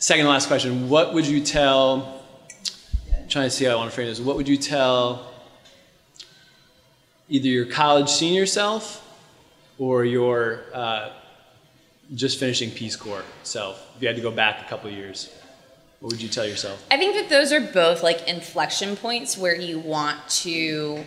second last question. What would you tell? I'm trying to see how I want to frame this. What would you tell either your college senior self or your uh, just finishing Peace Corps self? If you had to go back a couple years, what would you tell yourself? I think that those are both like inflection points where you want to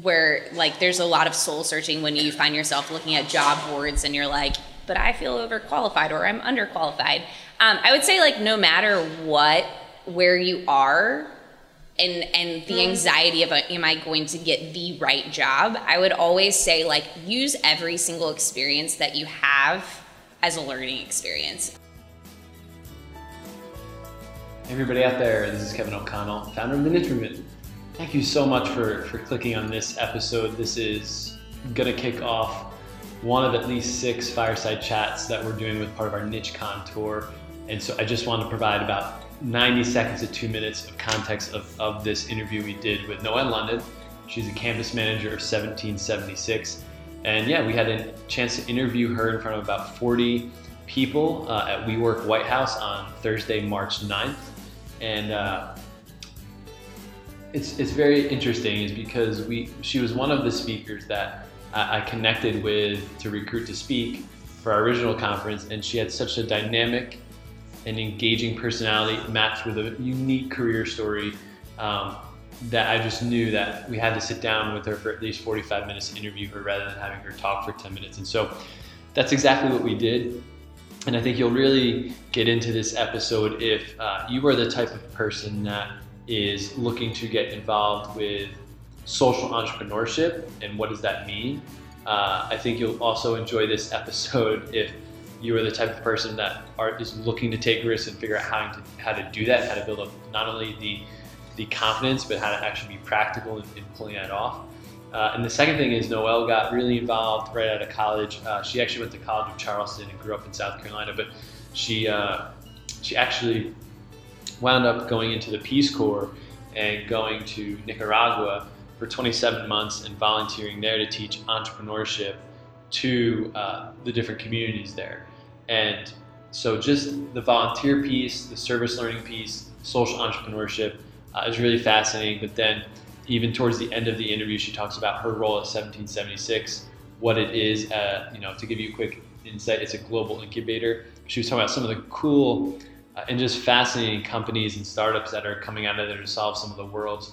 where like there's a lot of soul searching when you find yourself looking at job boards and you're like, but I feel overqualified or I'm underqualified. Um, I would say like no matter what, where you are, and and the anxiety of uh, am I going to get the right job? I would always say like use every single experience that you have as a learning experience. Hey everybody out there, this is Kevin O'Connell, founder of the Niche Movement. Thank you so much for, for clicking on this episode. This is going to kick off one of at least six fireside chats that we're doing with part of our NicheCon tour. And so I just want to provide about 90 seconds to two minutes of context of, of this interview we did with Noelle London. She's a campus manager of 1776. And yeah, we had a chance to interview her in front of about 40 people uh, at WeWork White House on Thursday, March 9th. And uh, it's it's very interesting is because we she was one of the speakers that I, I connected with to recruit to speak for our original conference, and she had such a dynamic and engaging personality matched with a unique career story um, that I just knew that we had to sit down with her for at least 45 minutes to interview her rather than having her talk for 10 minutes. And so that's exactly what we did. And I think you'll really get into this episode if uh, you are the type of person that is looking to get involved with social entrepreneurship and what does that mean. Uh, I think you'll also enjoy this episode if you are the type of person that are is looking to take risks and figure out how to how to do that, how to build up not only the the confidence, but how to actually be practical in, in pulling that off. Uh, and the second thing is Noelle got really involved right out of college. Uh, she actually went to College of Charleston and grew up in South Carolina, but she uh, she actually wound up going into the Peace Corps and going to Nicaragua for 27 months and volunteering there to teach entrepreneurship to uh, the different communities there. And so, just the volunteer piece, the service learning piece, social entrepreneurship uh, is really fascinating. But then, even towards the end of the interview, she talks about her role at 1776, what it is. Uh, you know, to give you a quick insight, it's a global incubator. She was talking about some of the cool uh, and just fascinating companies and startups that are coming out of there to solve some of the world's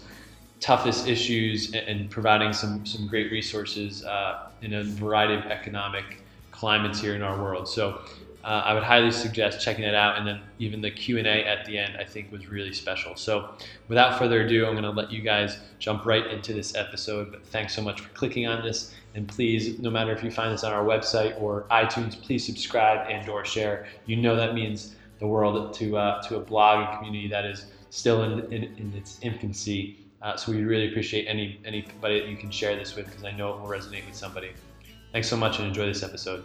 toughest issues and, and providing some some great resources uh, in a variety of economic climates here in our world. So. Uh, I would highly suggest checking it out, and then even the Q and A at the end I think was really special. So, without further ado, I'm going to let you guys jump right into this episode. But thanks so much for clicking on this, and please, no matter if you find this on our website or iTunes, please subscribe and/or share. You know that means the world to uh, to a blogging community that is still in, in, in its infancy. Uh, so we really appreciate any anybody that you can share this with because I know it will resonate with somebody. Thanks so much and enjoy this episode.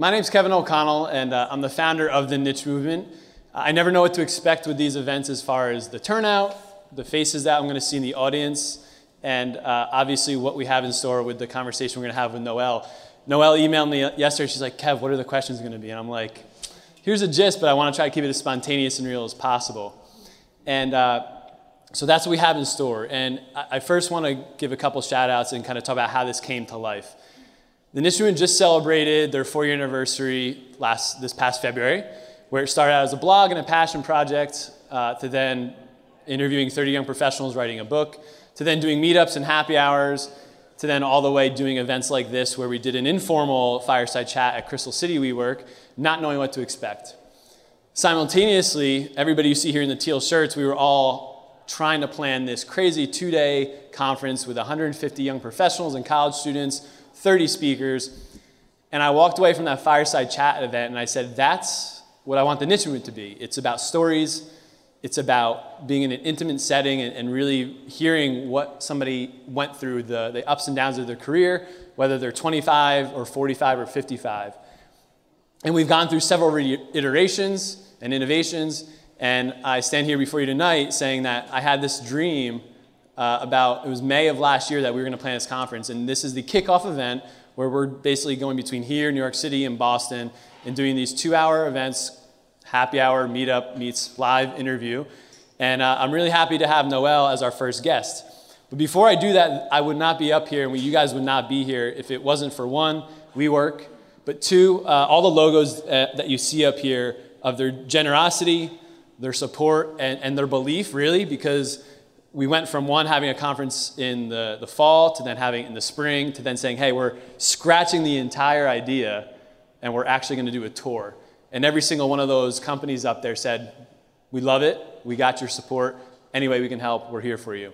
My name is Kevin O'Connell, and uh, I'm the founder of the Niche Movement. I never know what to expect with these events as far as the turnout, the faces that I'm going to see in the audience, and uh, obviously what we have in store with the conversation we're going to have with Noelle. Noelle emailed me yesterday. She's like, Kev, what are the questions going to be? And I'm like, here's a gist, but I want to try to keep it as spontaneous and real as possible. And uh, so that's what we have in store. And I first want to give a couple shout outs and kind of talk about how this came to life. The Niche just celebrated their four year anniversary last, this past February, where it started out as a blog and a passion project uh, to then interviewing 30 young professionals, writing a book, to then doing meetups and happy hours, to then all the way doing events like this where we did an informal fireside chat at Crystal City WeWork, not knowing what to expect. Simultaneously, everybody you see here in the teal shirts, we were all trying to plan this crazy two day conference with 150 young professionals and college students, 30 speakers. And I walked away from that fireside chat event and I said, that's what I want the niche movement to be. It's about stories, it's about being in an intimate setting and, and, really hearing what somebody went through, the, the ups and downs of their career, whether they're 25 or 45 or 55. And we've gone through several re- iterations and innovations. And I stand here before you tonight saying that I had this dream uh, about, it was May of last year that we were going to plan this conference. And this is the kickoff event where we're basically going between here, New York City, and Boston, and doing these two-hour events, happy hour, meetup meets live interview. And uh, I'm really happy to have Noel as our first guest. But before I do that, I would not be up here, and we, you guys would not be here if it wasn't for one, WeWork, but two, uh, all the logos uh, that you see up here of their generosity, their support, and, and their belief, really, because we went from one having a conference in the, the fall to then having it in the spring to then saying, hey, we're scratching the entire idea and we're actually going to do a tour. And every single one of those companies up there said, we love it, we got your support, any way we can help, we're here for you.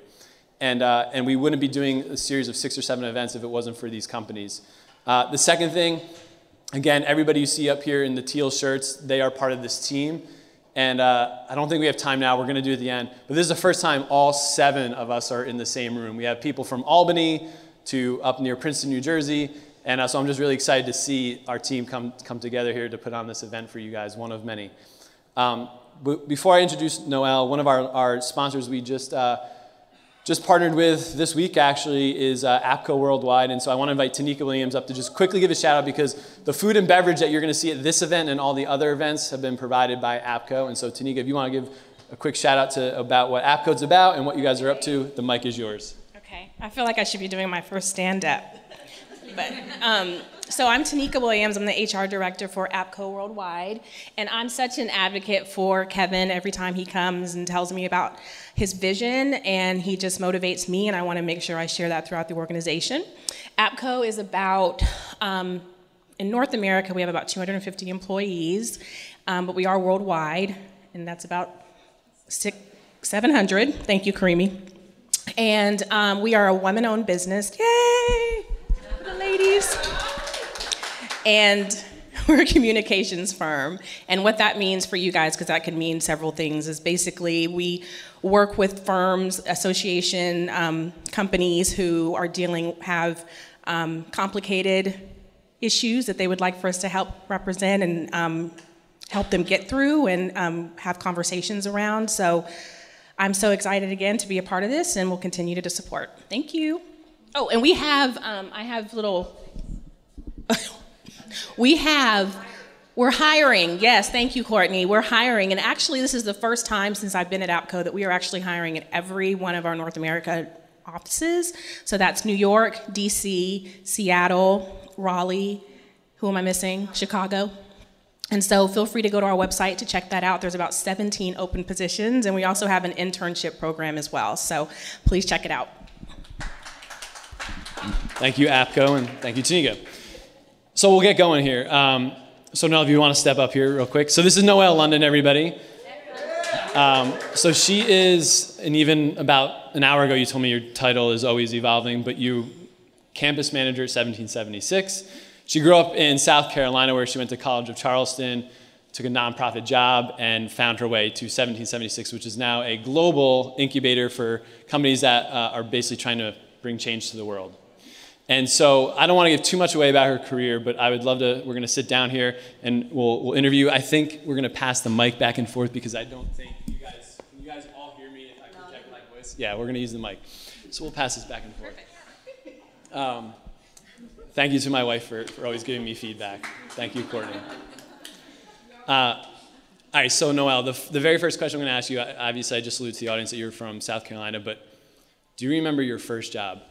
And, uh, and we wouldn't be doing a series of six or seven events if it wasn't for these companies. Uh, the second thing, again, everybody you see up here in the teal shirts, they are part of this team. And uh, I don't think we have time now. We're going to do it at the end. But this is the first time all seven of us are in the same room. We have people from Albany to up near Princeton, New Jersey. And uh, so I'm just really excited to see our team come, come together here to put on this event for you guys, one of many. Um, before I introduce Noel, one of our, our sponsors we just uh, just partnered with this week actually is uh, APCO Worldwide. And so I want to invite Tanika Williams up to just quickly give a shout out because the food and beverage that you're going to see at this event and all the other events have been provided by APCO. And so, Tanika, if you want to give a quick shout out to about what APCO's about and what you guys are up to, the mic is yours. Okay. I feel like I should be doing my first stand up. But um, so I'm Tanika Williams. I'm the HR director for APCO Worldwide, and I'm such an advocate for Kevin every time he comes and tells me about his vision, and he just motivates me, and I want to make sure I share that throughout the organization. APCO is about um, in North America we have about 250 employees, um, but we are worldwide, and that's about six, 700. Thank you, Karimi. And um, we are a women-owned business. Yay! the ladies. And we're a communications firm. And what that means for you guys, because that can mean several things, is basically we work with firms, association, um, companies who are dealing, have um, complicated issues that they would like for us to help represent and um, help them get through and um, have conversations around. So I'm so excited again to be a part of this and we'll continue to support. Thank you. Oh, and we have, um, I have little, we have, we're hiring. Yes, thank you, Courtney. We're hiring. And actually, this is the first time since I've been at APCO that we are actually hiring in every one of our North America offices. So that's New York, DC, Seattle, Raleigh. Who am I missing? Chicago. And so feel free to go to our website to check that out. There's about 17 open positions, and we also have an internship program as well. So please check it out. Thank you, APCO, and thank you, Tanika. So we'll get going here. Um, so Noel, if you want to step up here real quick. So this is Noel London, everybody. Um, so she is, and even about an hour ago, you told me your title is always evolving, but you campus manager at 1776. She grew up in South Carolina, where she went to College of Charleston, took a nonprofit job, and found her way to 1776, which is now a global incubator for companies that uh, are basically trying to bring change to the world. And so I don't want to give too much away about her career, but I would love to. We're going to sit down here and we'll, we'll interview. I think we're going to pass the mic back and forth because I don't think you guys, you guys all hear me if I project my voice? Yeah, we're going to use the mic. So we'll pass this back and forth. Um, thank you to my wife for, for always giving me feedback. Thank you, Courtney. Uh, all right, so Noel, the, the very first question I'm going to ask you, obviously I just alluded to the audience that you're from South Carolina, but do you remember your first job?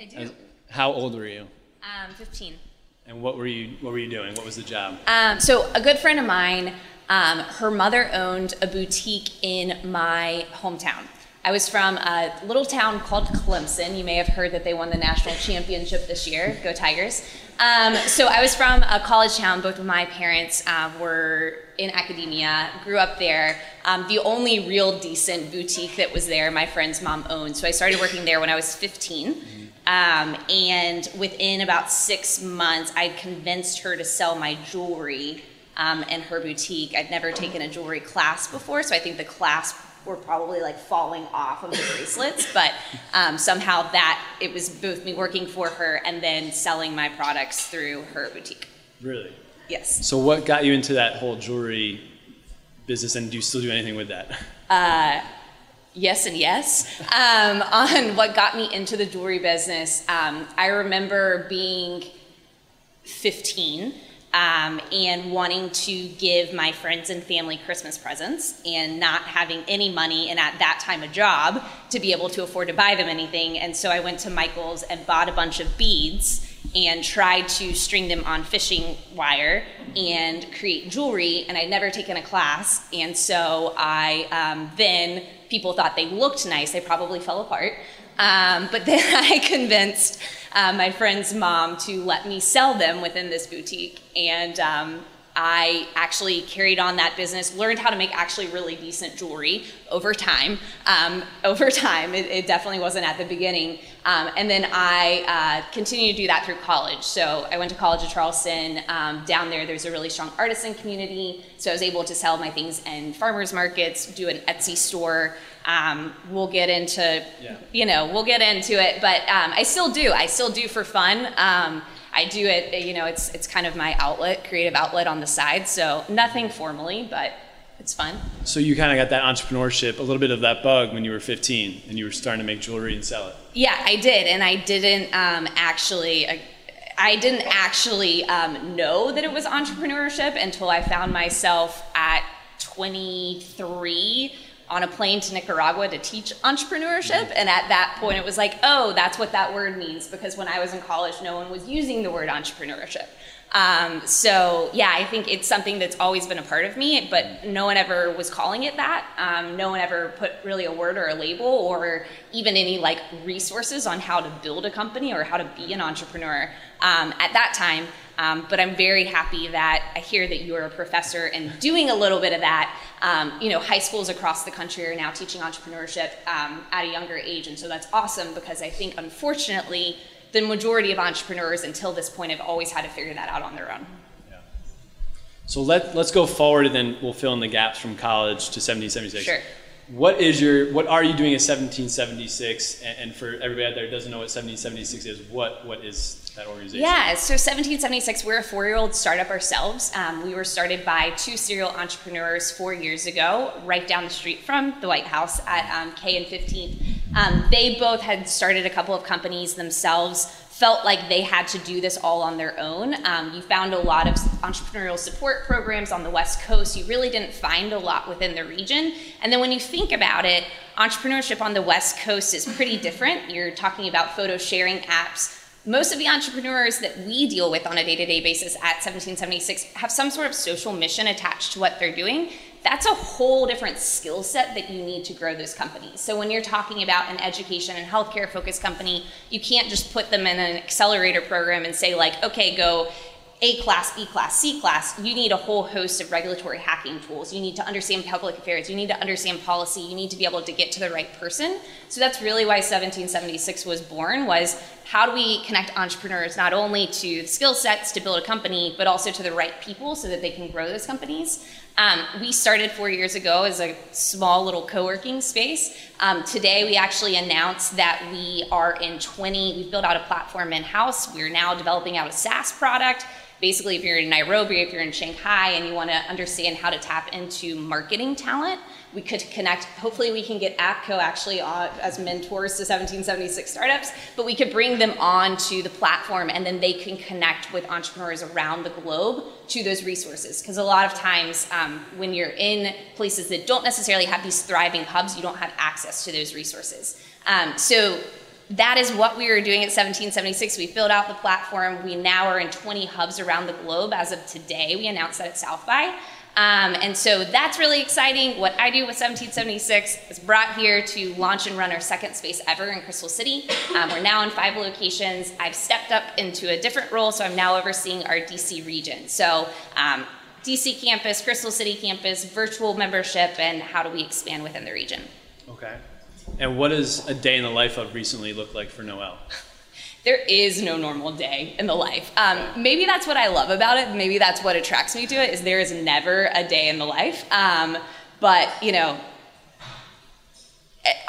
I do. As, how old were you? Um, 15. And what were you What were you doing? What was the job? Um, so a good friend of mine, um, her mother owned a boutique in my hometown. I was from a little town called Clemson. You may have heard that they won the national championship this year. Go Tigers! Um, so I was from a college town. Both of my parents uh, were in academia. Grew up there. Um, the only real decent boutique that was there, my friend's mom owned. So I started working there when I was 15. Um, and within about six months, I convinced her to sell my jewelry um, in her boutique. I'd never taken a jewelry class before, so I think the clasp were probably like falling off of the bracelets. But um, somehow that it was both me working for her and then selling my products through her boutique. Really? Yes. So what got you into that whole jewelry business, and do you still do anything with that? Uh, yes and yes um, on what got me into the jewelry business. Um, I remember being 15 um, and wanting to give my friends and family Christmas presents and not having any money and at that time a job to be able to afford to buy them anything. And so I went to Michael's and bought a bunch of beads and tried to string them on fishing wire and create jewelry. And I'd never taken a class. And so I um, then, people thought they looked nice, they probably fell apart. Um, but then I convinced uh, my friend's mom to let me sell them within this boutique. And um, I actually carried on that business, learned how to make actually really decent jewelry over time. Um, over time, it, it, definitely wasn't at the beginning. Um, and then I uh, continued to do that through college. So I went to college at Charleston. Um, down there, there's a really strong artisan community. So I was able to sell my things in farmers markets, do an Etsy store. Um, we'll get into, yeah. you know, we'll get into it, but um, I still do. I still do for fun. I do it, you know, it's it's kind of my outlet, creative outlet on the side. So nothing formally, but it's fun. So you kind of got that entrepreneurship, a little bit of that bug when you were 15, and you were starting to make jewelry and sell it. Yeah, I did, and I didn't um, actually. I, I didn't actually um, know that it was entrepreneurship until I found myself at 23 on a plane to Nicaragua to teach entrepreneurship. And at that point, it was like, oh, that's what that word means. Because when I was in college, no one was using the word entrepreneurship. Um, so yeah, I think it's something that's always been a part of me, but no one ever was calling it that. Um, no one ever put really a word or a label or even any like resources on how to build a company or how to be an entrepreneur um, at that time. Um, but I'm very happy that I hear that you are a professor and doing a little bit of that. Um, you know, high schools across the country are now teaching entrepreneurship um, at a younger age, and so that's awesome because I think, unfortunately, the majority of entrepreneurs until this point have always had to figure that out on their own. Yeah. So let, let's go forward and then we'll fill in the gaps from college to 1776. Sure. What is your what are you doing in 1776? And, and for everybody out there who doesn't know what 1776 is, what what is that organization? Yeah, so 1776, we're a four year old startup ourselves. Um, we were started by two serial entrepreneurs four years ago, right down the street from the White House at um, K and 15th. Um, they both had started a couple of companies themselves, felt like they had to do this all on their own. Um, you found a lot of entrepreneurial support programs on the West Coast. You really didn't find a lot within the region. And then when you think about it, entrepreneurship on the West Coast is pretty different. You're talking about photo sharing apps most of the entrepreneurs that we deal with on a day-to-day basis at 1776 have some sort of social mission attached to what they're doing. That's a whole different skill set that you need to grow those companies. So when you're talking about an education and healthcare focused company you can't just put them in an accelerator program and say like okay go a class, B class, C class, you need a whole host of regulatory hacking tools. You need to understand public affairs. You need to understand policy. You need to be able to get to the right person. So that's really why 1776 was born was how do we connect entrepreneurs not only to skill sets to build a company, but also to the right people so that they can grow those companies. Um, we started four years ago as a small little co-working space. Um, today we actually announced that we are in 20, we've built out a platform in-house. We're now developing out a SaaS product basically if you're in Nairobi, if you're in Shanghai and you want to understand how to tap into marketing talent, we could connect. Hopefully, we can get APCO actually on, as mentors to 1776 startups, but we could bring them on to the platform and then they can connect with entrepreneurs around the globe to those resources. Because a lot of times, um, when you're in places that don't necessarily have these thriving hubs, you don't have access to those resources. Um, so that is what we were doing at 1776. We filled out the platform. We now are in 20 hubs around the globe as of today. We announced that at South by. Um, and so that's really exciting. What I do with 1776 is brought here to launch and run our second space ever in Crystal City. Um, we're now in five locations. I've stepped up into a different role, so I'm now overseeing our DC region. So um, DC campus, Crystal City campus, virtual membership, and how do we expand within the region. Okay. And what does a day in the life of recently look like for Noel? There is no normal day in the life. Um, maybe that's what I love about it. Maybe that's what attracts me to it. Is there is never a day in the life. Um, but you know,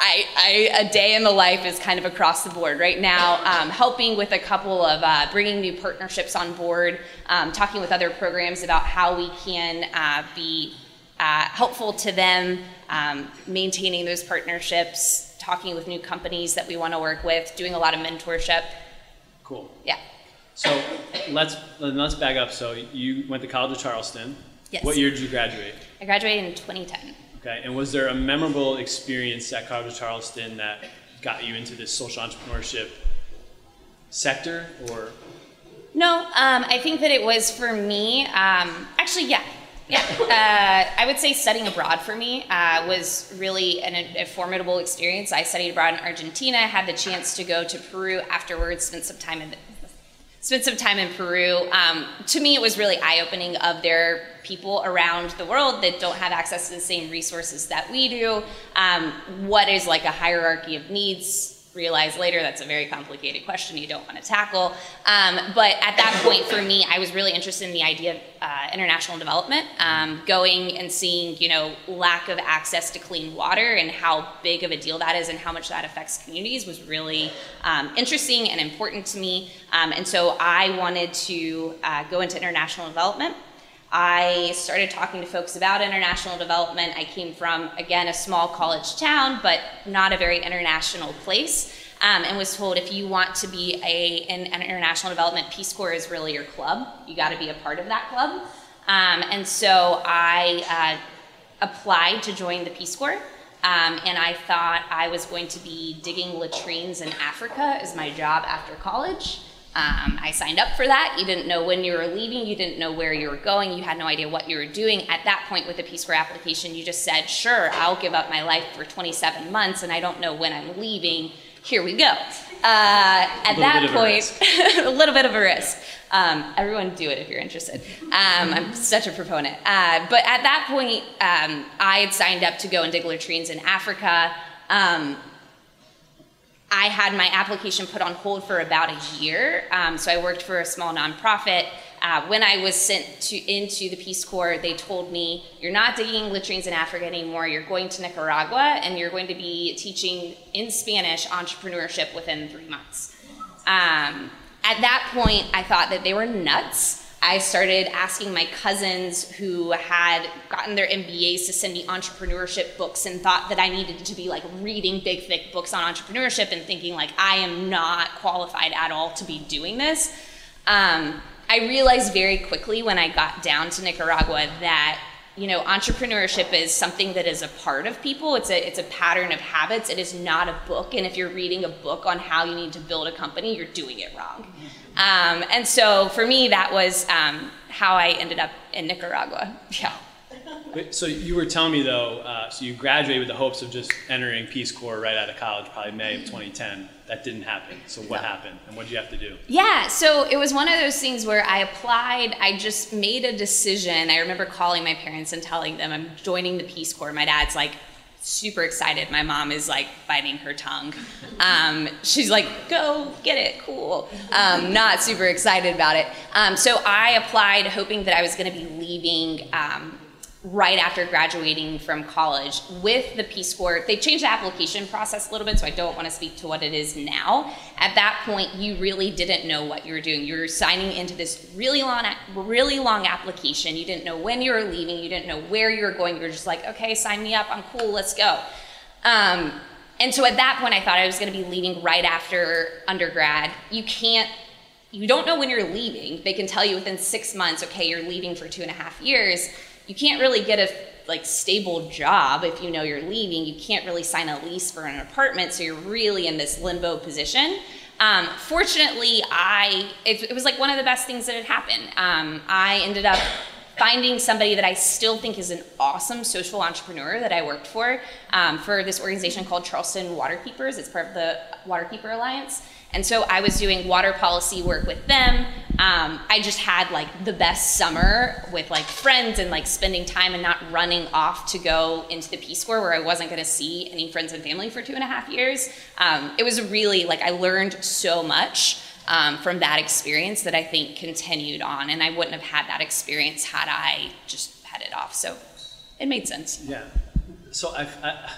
I, I, a day in the life is kind of across the board right now. Um, helping with a couple of uh, bringing new partnerships on board, um, talking with other programs about how we can uh, be uh, helpful to them, um, maintaining those partnerships, talking with new companies that we want to work with, doing a lot of mentorship. Cool. Yeah. So let's let's back up. So you went to College of Charleston. Yes. What year did you graduate? I graduated in 2010. Okay. And was there a memorable experience at College of Charleston that got you into this social entrepreneurship sector, or No, um, I think that it was for me. Um, actually, yeah, yeah. Uh, I would say studying abroad for me uh, was really an, a formidable experience. I studied abroad in Argentina. Had the chance to go to Peru afterwards. Spent some time in spent some time in Peru. Um, to me, it was really eye opening of their people around the world that don't have access to the same resources that we do. Um, what is like a hierarchy of needs? Realize later that's a very complicated question you don't want to tackle. Um, but at that point, for me, I was really interested in the idea of uh, international development, um, going and seeing, you know, lack of access to clean water and how big of a deal that is and how much that affects communities was really um, interesting and important to me. Um, and so I wanted to uh, go into international development. I started talking to folks about international development. I came from, again, a small college town, but not a very international place, um, and was told if you want to be a, an, an international development, Peace Corps is really your club. You got to be a part of that club. Um, and so I uh, applied to join the Peace Corps. Um, and I thought I was going to be digging latrines in Africa as my job after college. Um, I signed up for that. You didn't know when you were leaving, you didn't know where you were going, you had no idea what you were doing. At that point, with the Peace Corps application, you just said, Sure, I'll give up my life for 27 months and I don't know when I'm leaving. Here we go. Uh, at that point, a little bit of a risk. Um, everyone do it if you're interested. Um, I'm such a proponent. Uh, but at that point, um, I had signed up to go and dig latrines in Africa. Um, I had my application put on hold for about a year. Um, so I worked for a small nonprofit. Uh, when I was sent to, into the Peace Corps, they told me, You're not digging latrines in Africa anymore. You're going to Nicaragua and you're going to be teaching in Spanish entrepreneurship within three months. Um, at that point, I thought that they were nuts. I started asking my cousins who had gotten their MBAs to send me entrepreneurship books and thought that I needed to be like reading big, thick books on entrepreneurship and thinking like I am not qualified at all to be doing this. Um, I realized very quickly when I got down to Nicaragua that you know entrepreneurship is something that is a part of people. It's a it's a pattern of habits. It is not a book. And if you're reading a book on how you need to build a company you're doing it wrong um, and so for me that was um, how i ended up in nicaragua yeah so you were telling me though, uh, so you graduated with the hopes of just entering Peace Corps right out of college, probably May of 2010. That didn't happen. So what no. happened, and what did you have to do? Yeah, so it was one of those things where I applied. I just made a decision. I remember calling my parents and telling them I'm joining the Peace Corps. My dad's like, super excited. My mom is like biting her tongue. Um, she's like, go get it, cool. Um, not super excited about it. Um, so I applied hoping that I was going to be leaving um, right after graduating from college with the Peace Corps. They changed the application process a little bit, so I don't want to speak to what it is now. At that point, you really didn't know what you were doing. You were signing into this really long, really long application. You didn't know when you were leaving. You didn't know where you were going. You were just like, okay, sign me up. I'm cool. Let's go. Um, and so at that point, I thought I was going to be leaving right after undergrad. You can't you don't know when you're leaving. They can tell you within six months, okay, you're leaving for two and a half years you can't really get a like stable job if you know you're leaving. You can't really sign a lease for an apartment, so you're really in this limbo position. Um, fortunately, I it, it, was like one of the best things that had happened. Um, I ended up finding somebody that I still think is an awesome social entrepreneur that I worked for um, for this organization called Charleston Waterkeepers. It's part of the Waterkeeper Alliance. And so I was doing water policy work with them. Um, I just had like the best summer with like friends and like spending time and not running off to go into the Peace Corps where I wasn't going to see any friends and family for two and a half years. Um, it was really like I learned so much. Um, from that experience that I think continued on. And I wouldn't have had that experience had I just headed off. So it made sense. Yeah. So I, I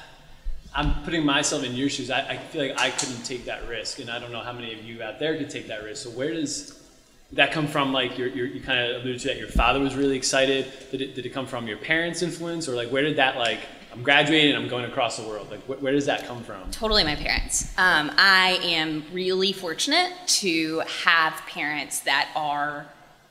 I'm putting myself in your shoes. I, I, feel like I couldn't take that risk, and I don't know how many of you out there could take that risk. So where does that come from like your, your you kind of alluded to that your father was really excited? Did it, did it come from your parents' influence or like where did that like I'm graduating and I'm going across the world? Like wh- where does that come from? Totally my parents. Um, I am really fortunate to have parents that are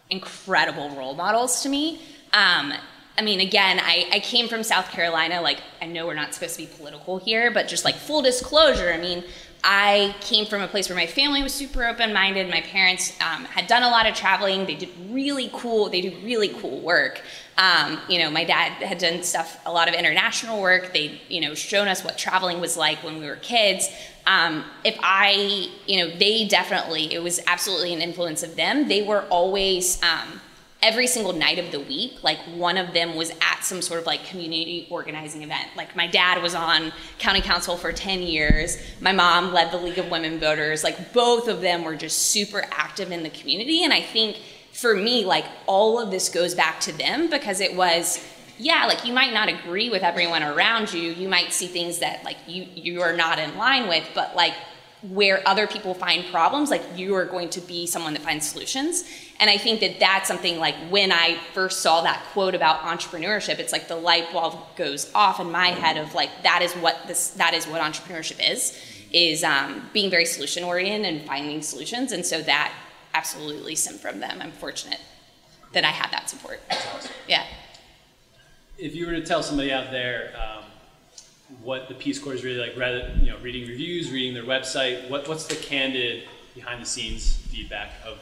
incredible role models to me. Um, I mean, again, I, I came from South Carolina. Like, I know we're not supposed to be political here, but just like full disclosure, I mean, I came from a place where my family was super open minded. My parents um, had done a lot of traveling. They did really cool, they do really cool work. Um, you know, my dad had done stuff, a lot of international work. They, you know, shown us what traveling was like when we were kids. Um, if I, you know, they definitely, it was absolutely an influence of them. They were always, um, every single night of the week, like one of them was at some sort of like community organizing event. Like my dad was on county council for 10 years. My mom led the League of Women Voters. Like both of them were just super active in the community. And I think for me, like all of this goes back to them because it was, yeah, like you might not agree with everyone around you. You might see things that like you you are not in line with, but like where other people find problems, like you are going to be someone that finds solutions. And I think that that's something like when I first saw that quote about entrepreneurship, it's like the light bulb goes off in my head of like that is what this that is what entrepreneurship is, is um, being very solution oriented and finding solutions. And so that absolutely stemmed from them. I'm fortunate that I had that support. Yeah. If you were to tell somebody out there um, what the Peace Corps is really like, rather you know, reading reviews, reading their website, what, what's the candid behind the scenes feedback of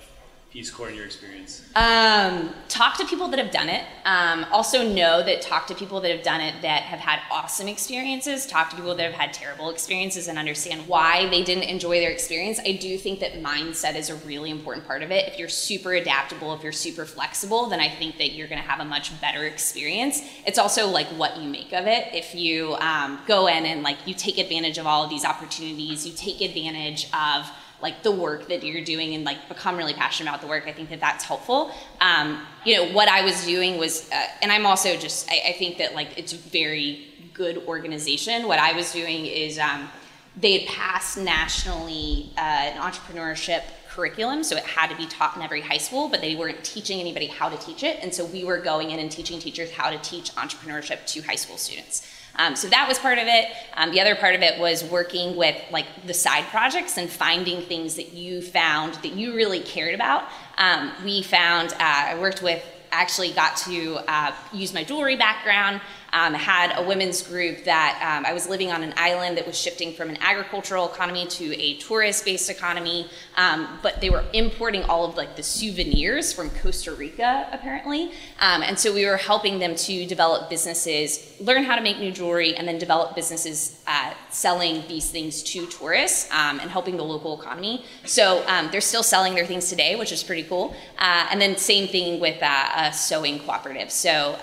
Peace Corps in your experience? Um, talk to people that have done it. Um, also know that talk to people that have done it that have had awesome experiences. Talk to people that have had terrible experiences and understand why they didn't enjoy their experience. I do think that mindset is a really important part of it. If you're super adaptable, if you're super flexible, then I think that you're going to have a much better experience. It's also like what you make of it. If you um, go in and like you take advantage of all of these opportunities, you take advantage of like the work that you're doing and like become really passionate about the work. I think that that's helpful. Um, you know, what I was doing was, uh, and I'm also just, I, I, think that like it's a very good organization. What I was doing is um, they had passed nationally uh, an entrepreneurship curriculum, so it had to be taught in every high school, but they weren't teaching anybody how to teach it. And so we were going in and teaching teachers how to teach entrepreneurship to high school students. Um, so that was part of it. Um, the other part of it was working with like the side projects and finding things that you found that you really cared about. Um, we found uh, I worked with actually got to uh, use my jewelry background um, had a women's group that um, I was living on an island that was shifting from an agricultural economy to a tourist-based economy, um, but they were importing all of like the souvenirs from Costa Rica apparently, um, and so we were helping them to develop businesses, learn how to make new jewelry, and then develop businesses uh, selling these things to tourists um, and helping the local economy. So um, they're still selling their things today, which is pretty cool. Uh, and then same thing with uh, a sewing cooperative. So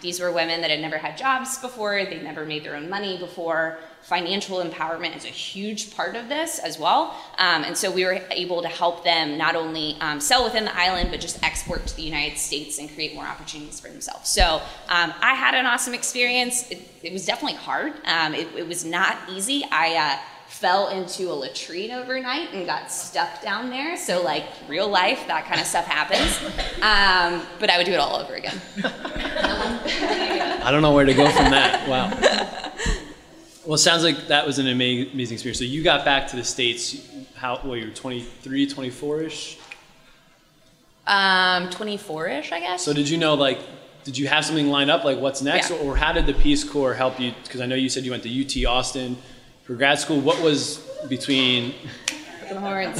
these were women that had never had had jobs before, they never made their own money before. Financial empowerment is a huge part of this as well. Um, and so we were able to help them not only um, sell within the island, but just export to the United States and create more opportunities for themselves. So um, I had an awesome experience. It, it was definitely hard, um, it, it, was not easy. I uh, fell into a latrine overnight and got stuck down there. So, like, real life, that kind of stuff happens. Um, but I would do it all over again. I don't know where to go from that. Wow. Well, it sounds like that was an amazing experience. So you got back to the States, how, well, you were 23, 24-ish? Um, 24-ish, I guess. So did you know, like, did you have something lined up, like what's next? Yeah. Or how did the Peace Corps help you? Because I know you said you went to UT Austin for grad school. What was between the horns.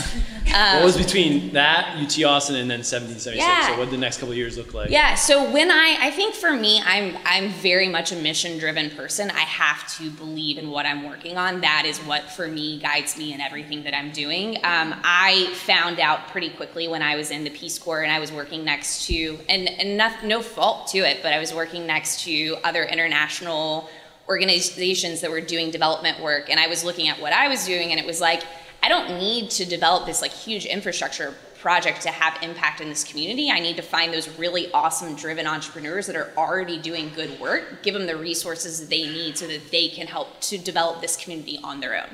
Um, what was between that UT Austin and then 1776? Yeah. So what did the next couple years look like? Yeah. So when I, I think for me, I'm I'm very much a mission driven person. I have to believe in what I'm working on. That is what for me guides me in everything that I'm doing. Um, I found out pretty quickly when I was in the Peace Corps and I was working next to and and no, no fault to it, but I was working next to other international organizations that were doing development work and I was looking at what I was doing and it was like I don't need to develop this like huge infrastructure project to have impact in this community. I need to find those really awesome driven entrepreneurs that are already doing good work, give them the resources that they need so that they can help to develop this community on their own.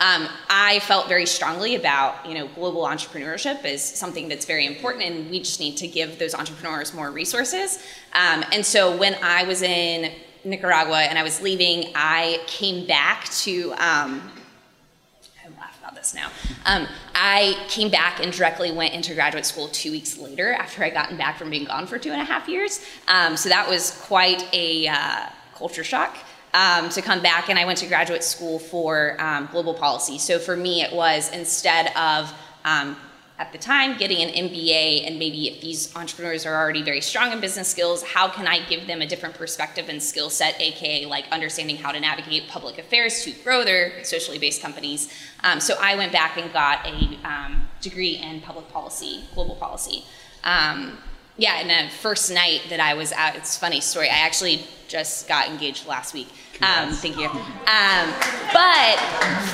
Um, I felt very strongly about you know global entrepreneurship is something that's very important, and we just need to give those entrepreneurs more resources. Um, and so when I was in Nicaragua and I was leaving, I came back to. Um, I laugh about this now. Um, I came back and directly went into graduate school two weeks later after I gotten back from being gone for two and a half years. Um, so that was quite a uh, culture shock um, to come back, and I went to graduate school for um, global policy. So for me, it was instead of um, at the time getting an MBA, and maybe if these entrepreneurs are already very strong in business skills, how can I give them a different perspective and skill set, aka like understanding how to navigate public affairs to grow their socially based companies? Um, so I went back and got a um, degree in public policy, global policy. Um, yeah, and the first night that I was out, it's a funny story. I actually just got engaged last week. Um, thank you. Um, but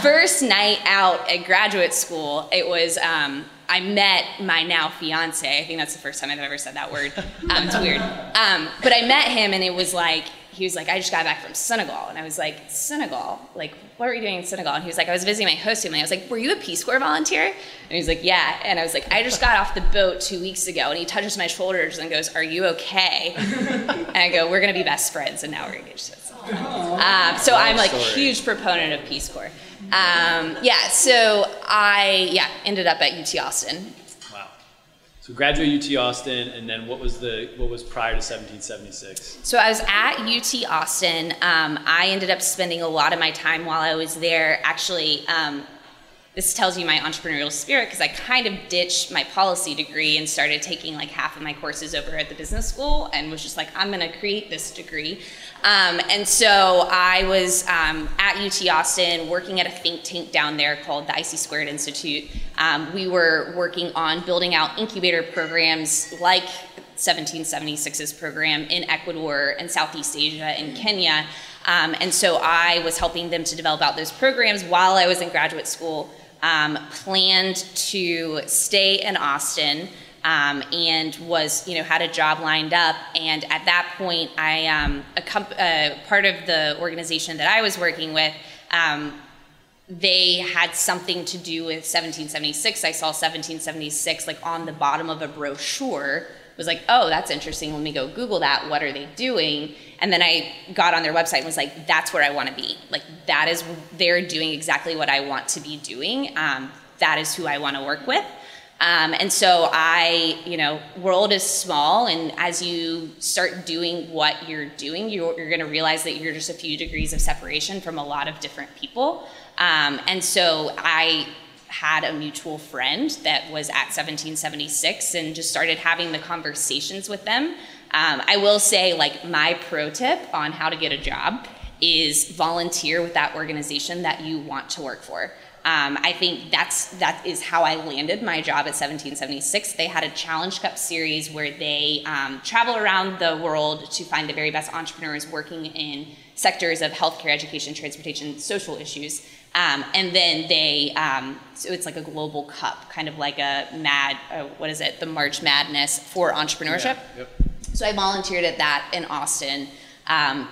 first night out at graduate school, it was um, I met my now fiance. I think that's the first time I've ever said that word. Um, it's weird. Um, but I met him, and it was like he was like, I just got back from Senegal, and I was like, Senegal, like what were you doing in Senegal? And he was like, I was visiting my host family. I was like, Were you a Peace Corps volunteer? And he was like, Yeah. And I was like, I just got off the boat two weeks ago. And he touches my shoulders and goes, Are you okay? and I go, We're gonna be best friends, and now we're engaged. Um, so I'm like a huge proponent of Peace Corps. Um, yeah, so I yeah ended up at UT Austin. So graduate UT Austin, and then what was the what was prior to 1776? So I was at UT Austin. Um, I ended up spending a lot of my time while I was there actually um, this tells you my entrepreneurial spirit because I kind of ditched my policy degree and started taking like half of my courses over at the business school and was just like, I'm going to create this degree. Um, and so I was um, at UT Austin working at a think tank down there called the IC Squared Institute. Um, we were working on building out incubator programs like 1776's program in Ecuador and Southeast Asia and Kenya. Um, and so I was helping them to develop out those programs while I was in graduate school um, planned to stay in Austin um, and was, you know, had a job lined up. And at that point, I, um, a comp- uh, part of the organization that I was working with, um, they had something to do with 1776. I saw 1776 like on the bottom of a brochure was like, oh, that's interesting. Let me go Google that. What are they doing? And then I got on their website and was like, that's where I want to be. Like, that is, they're doing exactly what I want to be doing. Um, that is who I want to work with. Um, and so I, you know, world is small, and as you start doing what you're doing, you're, you're going to realize that you're just a few degrees of separation from a lot of different people. Um, and so I had a mutual friend that was at 1776 and just started having the conversations with them. Um, I will say, like, my pro tip on how to get a job is volunteer with that organization that you want to work for. Um, I think that's that is how I landed my job at 1776. They had a Challenge Cup series where they um, travel around the world to find the very best entrepreneurs working in sectors of healthcare, education, transportation, social issues. Um, and then they, um, so it's like a global cup, kind of like a mad, uh, what is it, the March Madness for entrepreneurship. Yeah, yep. So I volunteered at that in Austin. Um,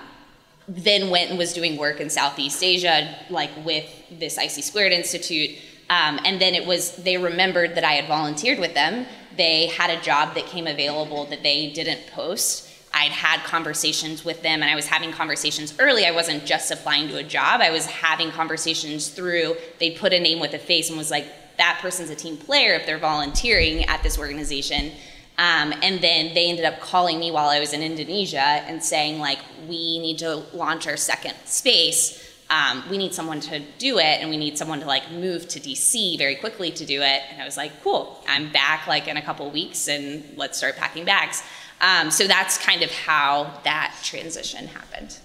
then went and was doing work in Southeast Asia, like with this IC Squared Institute. Um, and then it was, they remembered that I had volunteered with them. They had a job that came available that they didn't post. I'd had conversations with them and I was having conversations early. I wasn't just applying to a job, I was having conversations through, they'd put a name with a face and was like, that person's a team player if they're volunteering at this organization. Um, and then they ended up calling me while I was in Indonesia and saying, like, we need to launch our second space. Um, we need someone to do it, and we need someone to like move to DC very quickly to do it. And I was like, cool, I'm back like in a couple weeks, and let's start packing bags. Um, so that's kind of how that transition happened.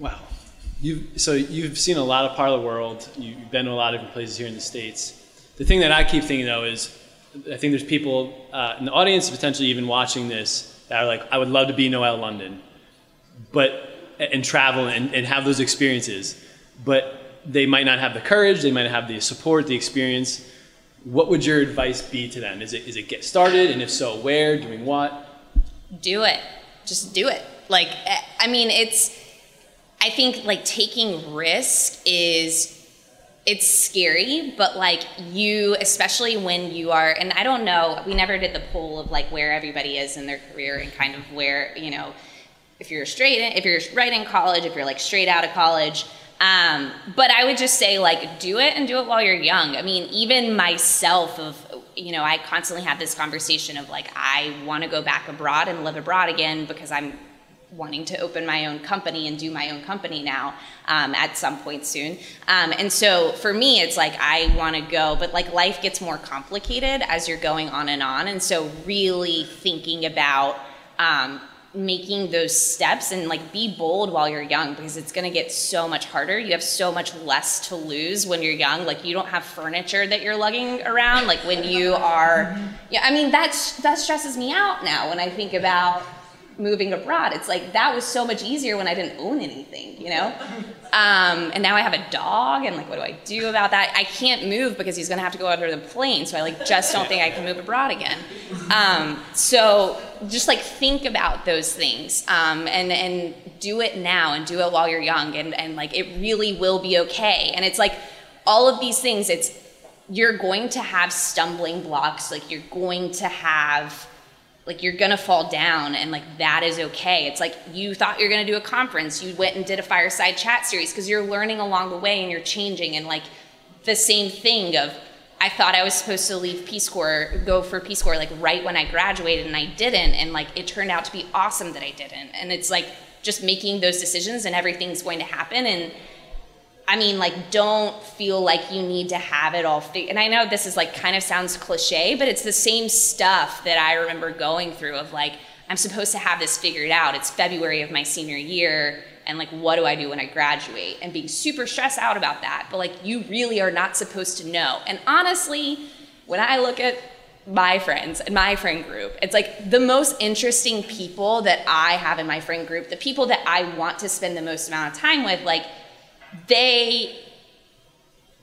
Wow. You've, so you've seen a lot of part of the world. You've been to a lot of different places here in the States. The thing that I keep thinking though is I think there's people uh, in the audience, potentially even watching this, that are like, I would love to be Noel London, but and travel and, and have those experiences, but they might not have the courage, they might not have the support, the experience. What would your advice be to them? Is it is it get started, and if so, where, doing what? Do it. Just do it. Like, eh, I mean, it's, I think like taking risk is it's scary, but like you, especially when you are, and I don't know, we never did the poll of like where everybody is in their career and kind of where, you know, if you're straight, in, if you're right in college, if you're like straight out of college. Um, but I would just say like do it and do it while you're young. I mean, even myself of, you know, I constantly have this conversation of like, I want to go back abroad and live abroad again because I'm wanting to open my own company and do my own company now um, at some point soon. Um, and so for me, it's like I want to go, but like life gets more complicated as you're going on and on. And so really thinking about um, making those steps and like be bold while you're young because it's going to get so much harder. You have so much less to lose when you're young. Like you don't have furniture that you're lugging around. Like when you are, mm-hmm. yeah. I mean that's that stresses me out now when I think about moving abroad. It's like that was so much easier when I didn't own anything, you know? Um, and now I have a dog, and like, what do I do about that? I can't move because he's gonna have to go under the plane, so I like just don't think I can move abroad again. Um, so just like think about those things um, and and do it now and do it while you're young, and and like it really will be okay. And it's like all of these things. It's you're going to have stumbling blocks, like you're going to have like you're gonna fall down and like that is okay. It's like you thought you're gonna do a conference. You went and did a fireside chat series because you're learning along the way and you're changing and like the same thing of i thought i was supposed to leave peace corps go for peace corps like right when i graduated and i didn't. And like it turned out to be awesome that i didn't. And it's like just making those decisions and everything's going to happen. And I mean, like, don't feel like you need to have it all figured. And I know this is like kind of sounds cliche, but it's the same stuff that I remember going through of like, I'm supposed to have this figured out. It's February of my senior year, and like, what do I do when I graduate? And being super stressed out about that. But like, you really are not supposed to know. And honestly, when I look at my friends and my friend group, it's like the most interesting people that I have in my friend group, the people that I want to spend the most amount of time with, like, they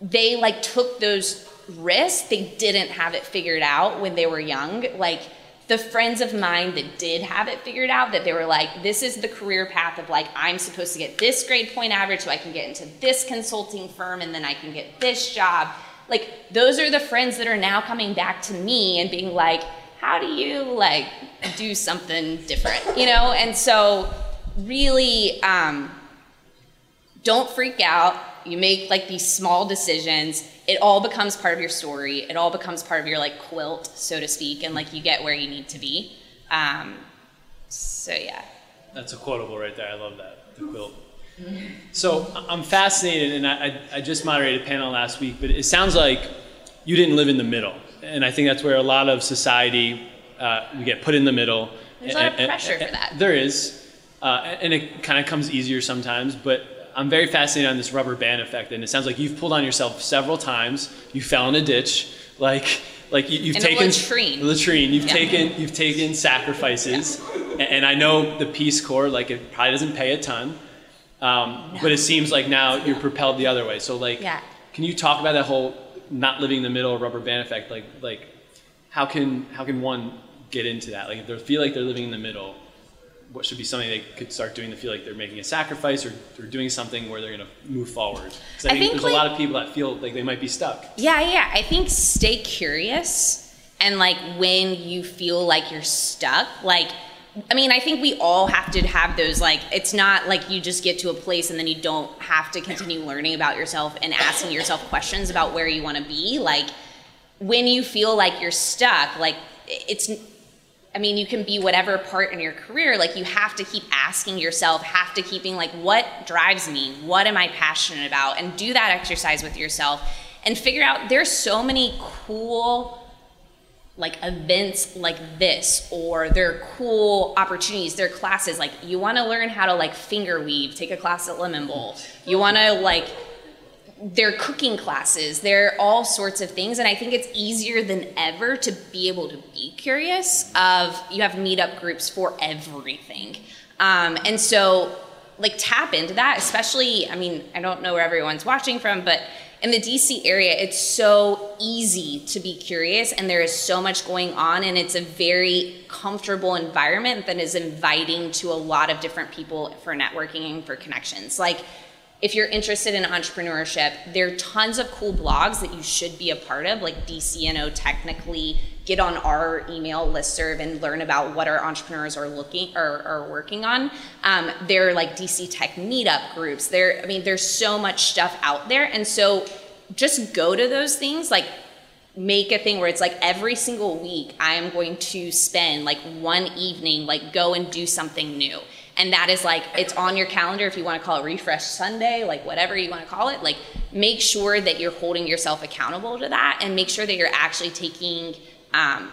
they like took those risks. They didn't have it figured out when they were young. Like the friends of mine that did have it figured out that they were like this is the career path of like i'm supposed to get this grade point average so i can get into this consulting firm and then i can get this job. Like those are the friends that are now coming back to me and being like how do you like do something different? You know? And so really um, don't freak out. You make like these small decisions. It all becomes part of your story. It all becomes part of your like quilt, so to speak, and like you get where you need to be. Um, so yeah. That's a quotable right there. I love that. The quilt. So I'm fascinated, and I, I just moderated a panel last week, but it sounds like you didn't live in the middle, and I think that's where a lot of society uh, we get put in the middle. There's a lot of pressure and, for that. There is, uh, and it kind of comes easier sometimes, but I'm very fascinated on this rubber band effect, and it sounds like you've pulled on yourself several times. You fell in a ditch, like like you, have taken latrine. latrine. You've yeah. taken you've taken sacrifices, yeah. and, I know the Peace Corps like it probably doesn't pay a ton, um, no. but it seems like now you're propelled the other way. So like, yeah. can you talk about that whole not living in the middle rubber band effect? Like like how can how can one get into that? Like if they feel like they're living in the middle, what should be something they could start doing to feel like they're making a sacrifice or, or doing something where they're going to move forward? Because I, I, think, think there's like, a lot of people that feel like they might be stuck. Yeah, yeah. I think stay curious. And like when you feel like you're stuck, like, I mean, I think we all have to have those, like, it's not like you just get to a place and then you don't have to continue learning about yourself and asking yourself questions about where you want to be. Like, when you feel like you're stuck, like, it's I mean, you can be whatever part in your career, like you have to keep asking yourself, have to keep being like, what drives me? What am I passionate about? And do that exercise with yourself and figure out there's so many cool like events like this or there are cool opportunities there are classes like you want to learn how to like finger weave take a class at lemon bowl you want to like there are cooking classes, there are all sorts of things, and I think it's easier than ever to be able to be curious. Of you have meetup groups for everything, um, and so like tap into that. Especially, I mean, I don't know where everyone's watching from, but in the DC area, it's so easy to be curious, and there is so much going on, and it's a very comfortable environment that is inviting to a lot of different people for networking and for connections. Like if you're interested in entrepreneurship, there are tons of cool blogs that you should be a part of, like DC Inno technically. Get on our email listserv and learn about what our entrepreneurs are looking or are working on. Um, there are like DC Tech meetup groups. There, I mean, there's so much stuff out there, and so just go to those things. Like make a thing where it's like every single week I am going to spend like one evening, like go and do something new. And that is like, it's on your calendar if you want to call it Refresh Sunday, like whatever you want to call it. Like, make sure that you're holding yourself accountable to that and make sure that you're actually taking um,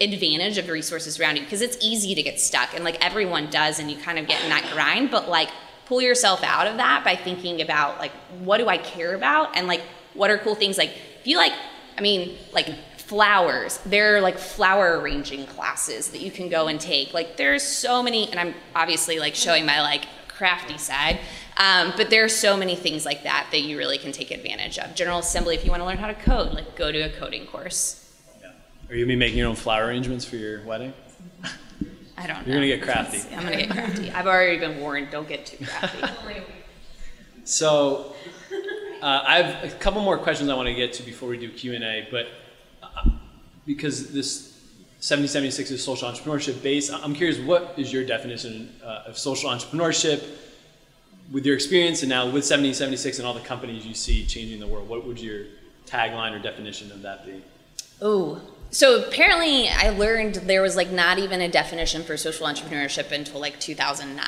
advantage of the resources around you because it's easy to get stuck and like everyone does and you kind of get in that grind. But like, pull yourself out of that by thinking about like, what do I care about? And like, what are cool things? Like, if you like, I mean, like flowers. There are like flower arranging classes that you can go and take. Like there's so many, and I'm obviously like showing my like crafty side, um, but there are so many things like that that you really can take advantage of. General Assembly, if you want to learn how to code, like go to a coding course. Yeah. Are you gonna be making your own flower arrangements for your wedding? I don't. Know. You're know. gonna get crafty. I'm gonna get crafty. I've already been warned. Don't get too crafty. so, uh, I have a couple more questions I want to get to before we do Q and A, but because this 1776 is social entrepreneurship based, I'm curious, what is your definition uh, of social entrepreneurship with your experience and now with 1776 and all the companies you see changing the world? What would your tagline or definition of that be? Oh, so apparently I learned there was like not even a definition for social entrepreneurship until like 2009.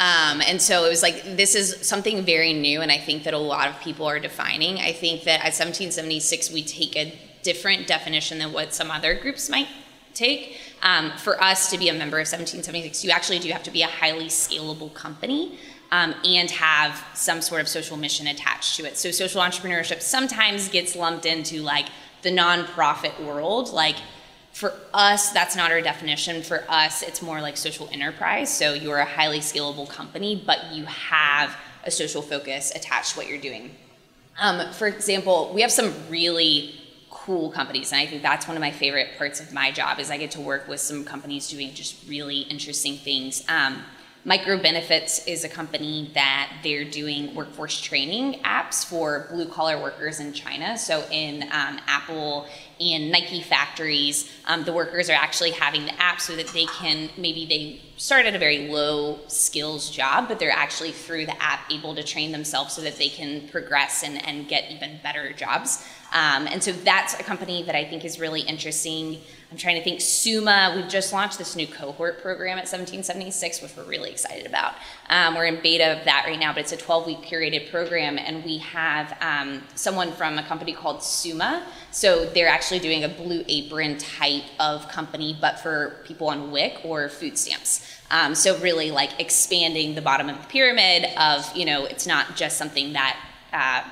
Um, and so it was like, this is something very new, and I think that a lot of people are defining. I think that at 1776, we take a different definition than what some other groups might take. Um, for us to be a member of 1776, you actually do have to be a highly scalable company. Um, and have some sort of social mission attached to it. So, social entrepreneurship sometimes gets lumped into like the nonprofit world. Like, for us, that's not our definition. For us, it's more like social enterprise. So, you're a highly scalable company, but you have a social focus attached to what you're doing. Um, for example, we have some really cool companies and i think that's one of my favorite parts of my job is i get to work with some companies doing just really interesting things. Um, MicroBenefits is a company that they're doing workforce training apps for blue collar workers in china. So in um, apple and nike factories um, the workers are actually having the app so that they can maybe they start at a very low skills job but they're actually through the app able to train themselves so that they can progress and, and get even better jobs um, and so that's a company that I think is really interesting. I'm trying to think. Suma, we've just launched this new cohort program at 1776, which we're really excited about. Um, we're in beta of that right now, but it's a 12 week curated program, and we have um, someone from a company called Suma. So they're actually doing a blue apron type of company, but for people on WIC or food stamps. Um, so really like expanding the bottom of the pyramid of, you know, it's not just something that uh,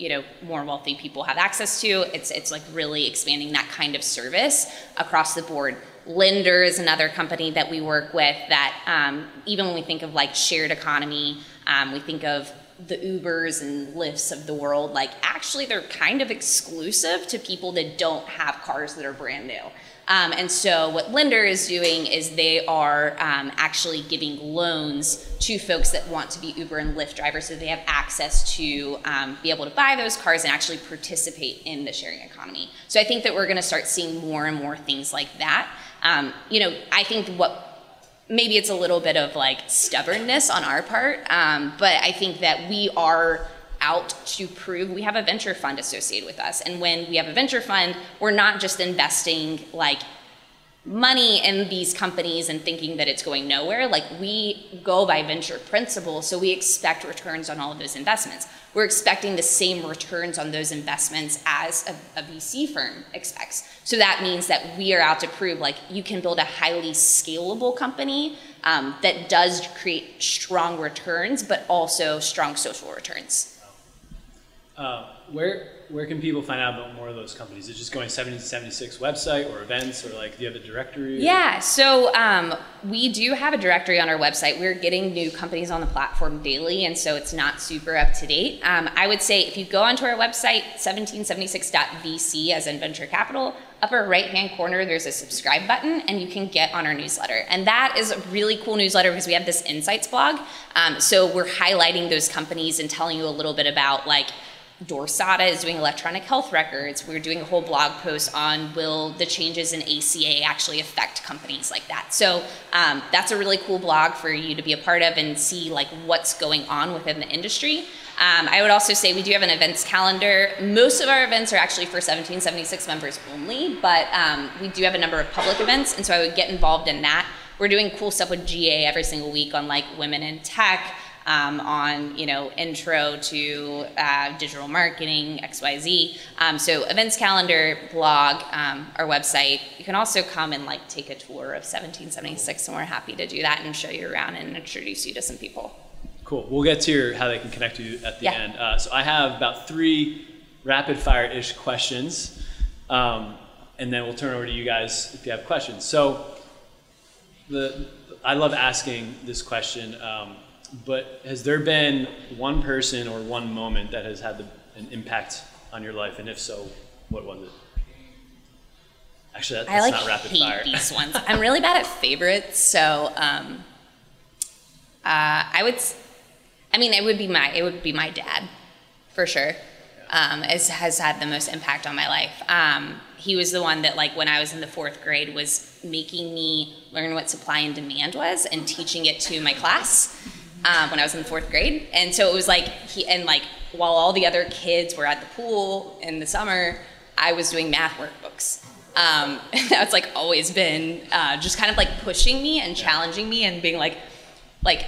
you know more wealthy people have access to. It's it's like really expanding that kind of service across the board. Lender is another company that we work with that um, even when we think of like shared economy, um, we think of the Ubers and Lyfts of the world. Like actually, they're kind of exclusive to people that don't have cars that are brand new. Um, and so, what Lender is doing is they are um, actually giving loans to folks that want to be Uber and Lyft drivers so they have access to um, be able to buy those cars and actually participate in the sharing economy. So, I think that we're going to start seeing more and more things like that. Um, you know, I think what maybe it's a little bit of like stubbornness on our part, um, but I think that we are out to prove we have a venture fund associated with us. And when we have a venture fund, we're not just investing like money in these companies and thinking that it's going nowhere. Like we go by venture principles, so we expect returns on all of those investments. We're expecting the same returns on those investments as a, a VC firm expects. So that means that we are out to prove like you can build a highly scalable company um, that does create strong returns, but also strong social returns. Uh, where where can people find out about more of those companies? Is it just going 1776 website or events or like do you have a directory? Yeah, so um, we do have a directory on our website. We're getting new companies on the platform daily, and so it's not super up to date. Um, I would say if you go onto our website, 1776.vc as in venture capital, upper right hand corner, there's a subscribe button, and you can get on our newsletter. And that is a really cool newsletter because we have this insights blog. Um, so we're highlighting those companies and telling you a little bit about like, Dorsata is doing electronic health records. We're doing a whole blog post on will the changes in ACA actually affect companies like that. So um, that's a really cool blog for you to be a part of and see like what's going on within the industry. Um, I would also say we do have an events calendar. Most of our events are actually for 1776 members only, but um, we do have a number of public events, and so I would get involved in that. We're doing cool stuff with GA every single week on like women in tech um, on you know intro to uh, digital marketing xyz um, so events calendar blog um, our website. You can also come and like take a tour of 1776 and we're happy to do that and show you around and introduce you to some people. Cool. We'll get to your how they can connect you at the Yeah. end. Uh, so i have about three rapid fire-ish questions um, and then we'll turn over to you guys if you have questions. So the i love asking this question um, but has there been one person or one moment that has had the, an impact on your life and if so what was it actually that, that's I like not rapid hate fire these ones. I'm really bad at favorites, so um, uh, I would. I mean, it would be my it would be my dad, for sure. Um, as has had the most impact on my life. Um, he was the one that, like, when I was in the fourth grade, was making me learn what supply and demand was and teaching it to my class um, when I was in the fourth grade. And so it was like he and like while all the other kids were at the pool in the summer, I was doing math workbooks. Um, that's like always been uh, just kind of like pushing me and challenging me and being like, like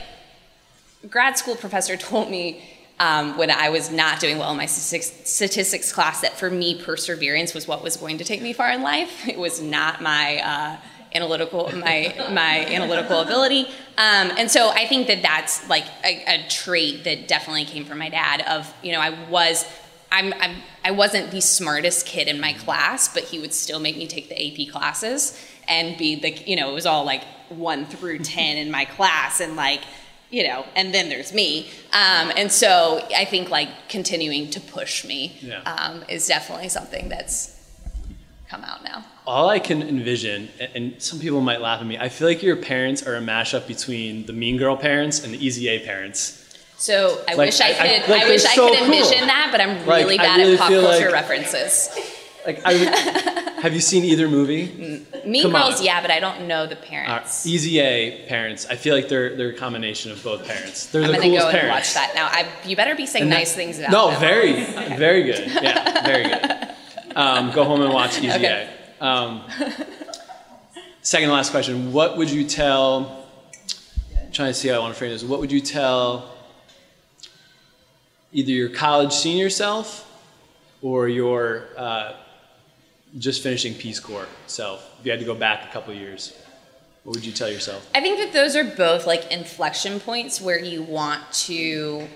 grad school professor told me um, when I was not doing well in my statistics, statistics class that for me perseverance was what was going to take me far in life. It was not my uh, analytical my my analytical ability. Um, and so I think that that's like a, a trait that definitely came from my dad. Of you know I was. I'm, I'm, I wasn't the smartest kid in my class, but he would still make me take the AP classes and be the, you know, it was all like one through 10 in my class and like, you know, and then there's me. Um, and so I think like continuing to push me Yeah. um, is definitely something that's come out now. all I can envision, and- some people might laugh at me, I feel like your parents are a mashup between the Mean Girl parents and the Easy A parents. So I Like, wish I I- I- could, I, wish they're I so could cool. envision that, but I'm really I bad really at pop culture like- references. Like, I would, have you seen either movie? Mean Come Girls, on. yeah, but I don't know the Uh, parents. Easy A parents. I feel like they're they're a combination of both parents. They're the things that I'm gonna go and parents. watch that now. I, you better be saying And that- nice things about No, them. very, very good. Yeah, very good. Um, go home and watch Easy Okay. A. Um, second to last question. What would you tell? I'm trying to see how I want to frame this. What would you tell either your college senior self or your uh, just finishing Peace Corps self? If you had to go back a couple years, what would you tell yourself? I think that those are both like inflection points where you want to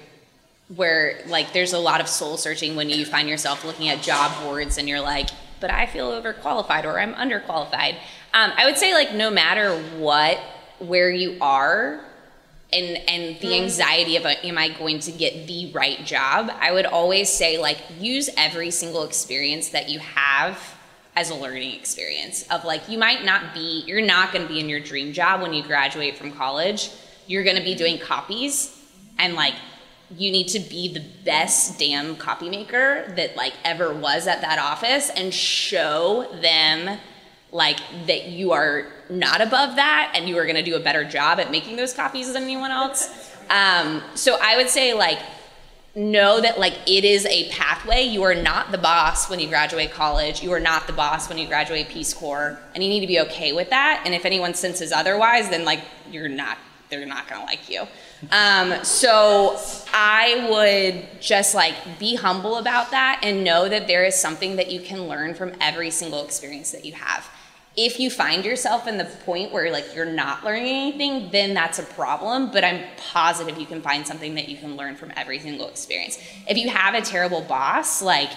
where like there's a lot of soul searching when you find yourself looking at job boards and you're like, but I feel overqualified or I'm underqualified. Um, I would say like no matter what, where you are, and and the anxiety of uh, am I going to get the right job? I would always say like use every single experience that you have as a learning experience of like you might not be you're not going to be in your dream job when you graduate from college. You're going to be doing copies and like you need to be the best damn copy maker that like ever was at that office and show them like that you are not above that and you are going to do a better job at making those copies than anyone else. Um, so i would say like know that like it is a pathway. You are not the boss when you graduate college. You are not the boss when you graduate peace corps. And you need to be okay with that. And if anyone senses otherwise then like you're not they're not going to like you um, so i would just like be humble about that and know that there is something that you can learn from every single experience that you have if you find yourself in the point where like you're not learning anything, then that's a problem. But I'm positive you can find something that you can learn from every single experience. If you have a terrible boss, like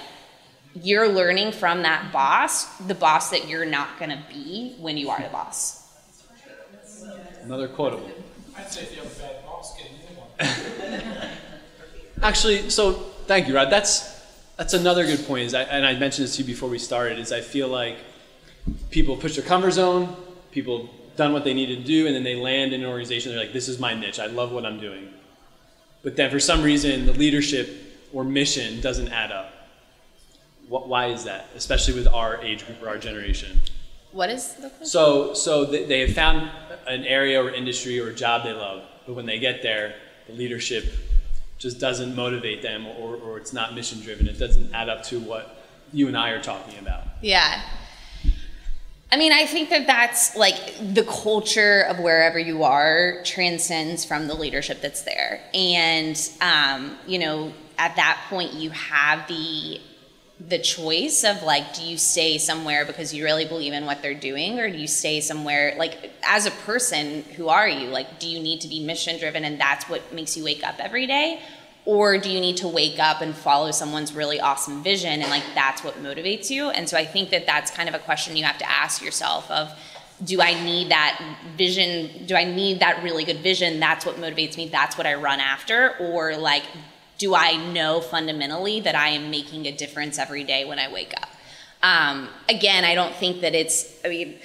you're learning from that boss, the boss that you're not gonna be when you are the boss. Another quotable. I'd say if you have a bad boss, get a new one. Actually, so thank you, Rod. That's that's another good point. Is I, and I mentioned this to you before we started. Is I feel like people push their comfort zone, people done what they needed to do, and then they land in an organization. They're like, "This is my niche. I love what I'm doing." But then, for some reason, the leadership or mission doesn't add up. What, why is that? Especially with our age group or our generation. What is the question? So, so they, they have found an area or industry or a job they love, but when they get there, the leadership just doesn't motivate them, or, or it's not mission driven. It doesn't add up to what you and I are talking about. Yeah. I mean, I think that that's like the culture of wherever you are transcends from the leadership that's there. And, um, you know, at that point, you have the the choice of like do you stay somewhere because you really believe in what they're doing or do you stay somewhere like as a person who are you? Like do you need to be mission driven and that's what makes you wake up every day? Or do you need to wake up and follow someone's really awesome vision and like that's what motivates you? And so i think that that's kind of a question you have to ask yourself of do i need that vision do i need that really good vision? That's what motivates me. That's what i run after. Or like do I know fundamentally that I am making a difference every day when I wake up? Um, again, I don't think that it's, I mean,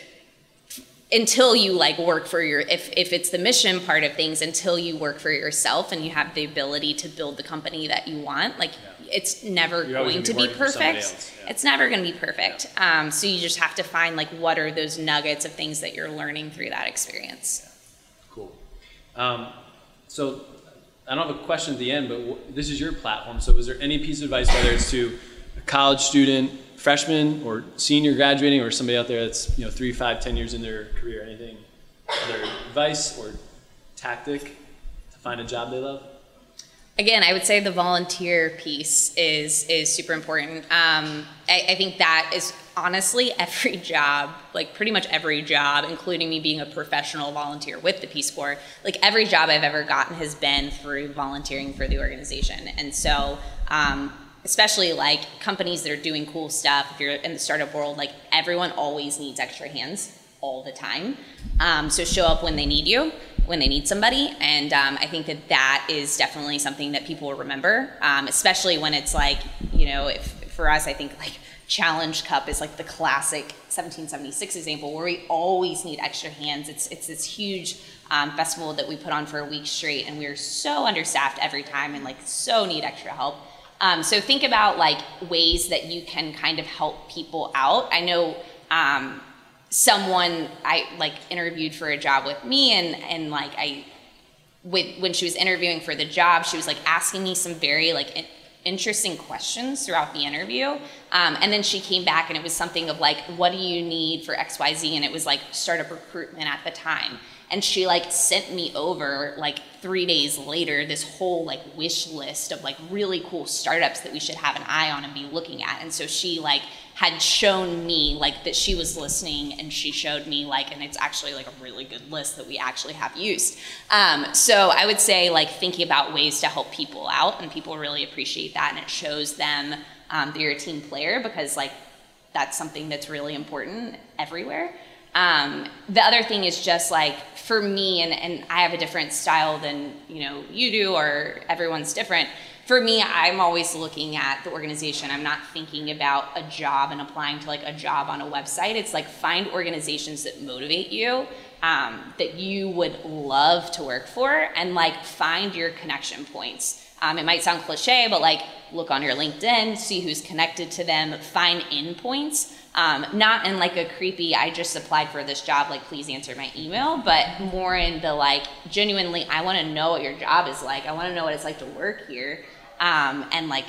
until you like work for your, if, if it's the mission part of things, until you work for yourself and you have the ability to build the company that you want, like yeah. it's never You're going to be, be perfect. Yeah. It's never going to be perfect. Yeah. Um, so you just have to find like what are those nuggets of things that you're learning through that experience. Cool. Um, so I don't have a question at the end, but this is your platform. So, is there any piece of advice, whether it's to a college student, freshman, or senior graduating, or somebody out there that's you know three, five, ten years in their career, anything, other advice or tactic to find a job they love? Again, I would say the volunteer piece is is super important. Um, I, I think that is honestly every job like pretty much every job including me being a professional volunteer with the peace corps like every job i've ever gotten has been through volunteering for the organization. And so um, especially like companies that are doing cool stuff if you're in the startup world like everyone always needs extra hands all the time. Um, so show up when they need you when they need somebody. And um, i think that that is definitely something that people will remember um, especially when it's like you know if for us i think like Challenge Cup is like the classic 1776 example where we always need extra hands. It's it's this huge um, festival that we put on for a week straight, and we're so understaffed every time and like so need extra help. Um, so think about like ways that you can kind of help people out. I know um, someone I like interviewed for a job with me, and and like I. With, when she was interviewing for the job, she was like asking me some very like interesting questions throughout the interview. Um, and then she came back and it was something of like, what do you need for XYZ? And it was like startup recruitment at the time. And she like sent me over like three days later this whole like wish list of like really cool startups that we should have an eye on and be looking at. And so she like had shown me like that she was listening and she showed me like and it's actually like a really good list that we actually have used um, so i would say like thinking about ways to help people out and people really appreciate that and it shows them um, that you're a team player because like that's something that's really important everywhere um, the other thing is just like for me and, and i have a different style than you know you do or everyone's different for me, I'm always looking at the organization. I'm not thinking about a job and applying to like a job on a website. It's like find organizations that motivate you, um, that you would love to work for, and like find your connection points. Um, it might sound cliche, but like look on your LinkedIn, see who's connected to them, find in points. Um, not in like a creepy, I just applied for this job, like please answer my email, but more in the like genuinely, I want to know what your job is like. I want to know what it's like to work here um, and like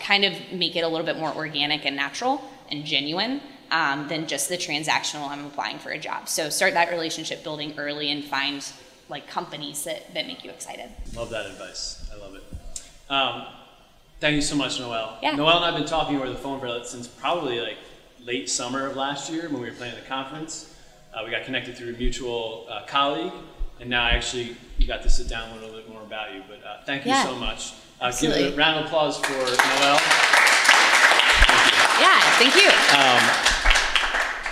kind of make it a little bit more organic and natural and genuine um, than just the transactional I'm applying for a job. So start that relationship building early and find like companies that, that make you excited. Love that advice. I love it. Um, thank you so much, Noel. Yeah. Noelle and I've been talking over the phone for since probably like late summer of last year when we were planning the conference. Uh, we got connected through a mutual uh, colleague, and now I actually you got to sit down and learn a little bit more about you. But uh, thank you Yeah, so much. Uh, give a round of applause for Noel. Yeah, thank you.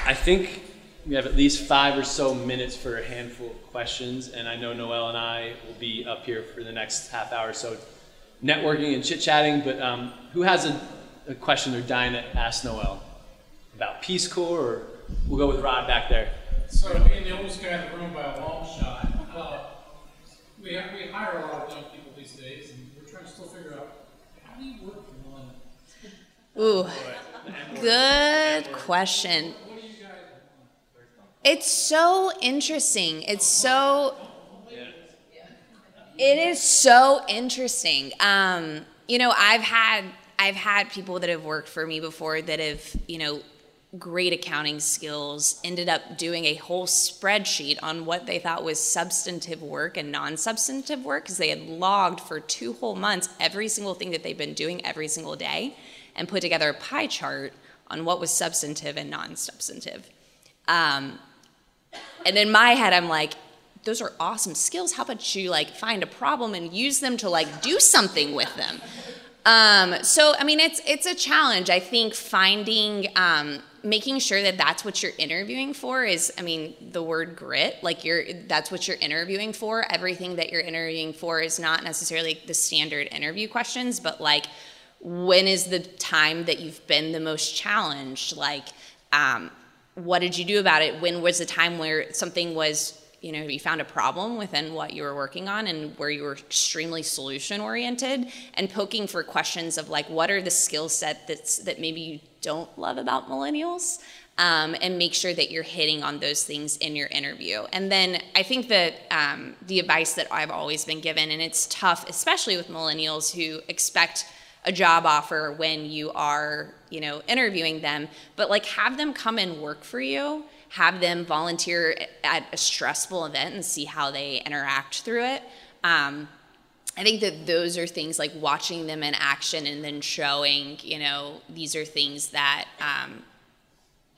I think we have at least five or so minutes for a handful of questions, and I know Noel and I will be up here for the next half hour or so networking and chit chatting. But um, who has a, a question they're dying to ask Noel about Peace Corps, or we'll go with Rod back there. So being the oldest guy in the room by a long shot, uh, we, have, we hire a lot of young people these days, and we're trying to still figure out how do you work with millennials? Ooh, good question. It's so interesting. It's so. It is so interesting. Um, you know, I've had I've had people that have worked for me before that have you know great accounting skills ended up doing a whole spreadsheet on what they thought was substantive work and non-substantive work because they had logged for two whole months every single thing that they've been doing every single day and put together a pie chart on what was substantive and non-substantive. Um, and in my head i'm like those are awesome skills. How about you like find a problem and use them to like do something with them? Um, so i mean it's it's a challenge. I think finding um, making sure that that's what you're interviewing for is i mean the word grit like you're that's what you're interviewing for. Everything that you're interviewing for is not necessarily the standard interview questions but like when is the time that you've been the most challenged? Like um, what did you do about it? When was the time where something was you know you found a problem within what you were working on and where you were extremely solution oriented and poking for questions of like what are the skill set that's that maybe you don't love about millennials um, and make sure that you're hitting on those things in your interview. And then i think that um, the advice that i've always been given and it's tough especially with millennials who expect a job offer when you are you know interviewing them but like have them come and work for you have them volunteer at a stressful event and see how they interact through it um, i think that those are things like watching them in action and then showing you know these are things that um,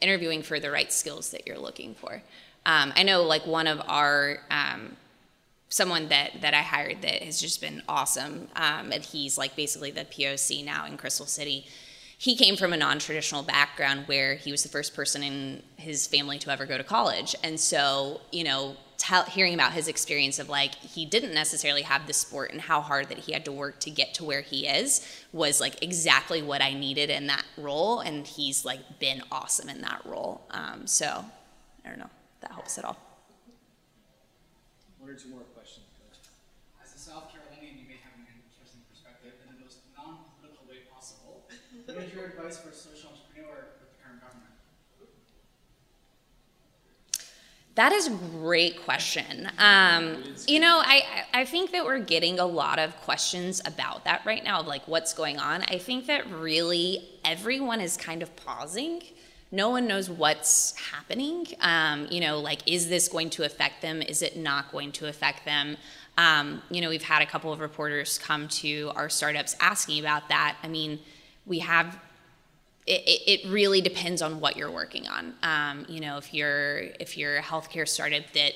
interviewing for the right skills that you're looking for um, i know like one of our um, someone that that I hired that has just been awesome. Um, and he's like basically the POC now in Crystal City. He came from a non-traditional background where he was the first person in his family to ever go to college, and so you know, hearing about his experience of like he didn't necessarily have the sport and how hard that he had to work to get to where he is was like exactly what I needed in that role, and he's like been awesome in that role. Um, so I don't know that helps at all. One or two more questions. As a South Carolinian, you may have an interesting perspective in the most non-political way possible. What is your advice for a social entrepreneur with the current government? That is a great question. Um, you know, I, I think that we're getting a lot of questions about that right now, of like what's going on. I think that really everyone is kind of pausing. No one knows what's happening. Um, you know, like, is this going to affect them? Is it not going to affect them? Um, you know, we've had a couple of reporters come to our startups asking about that. I mean, we have it, it really depends on what you're working on. Um, you know, if you're if you're a healthcare startup that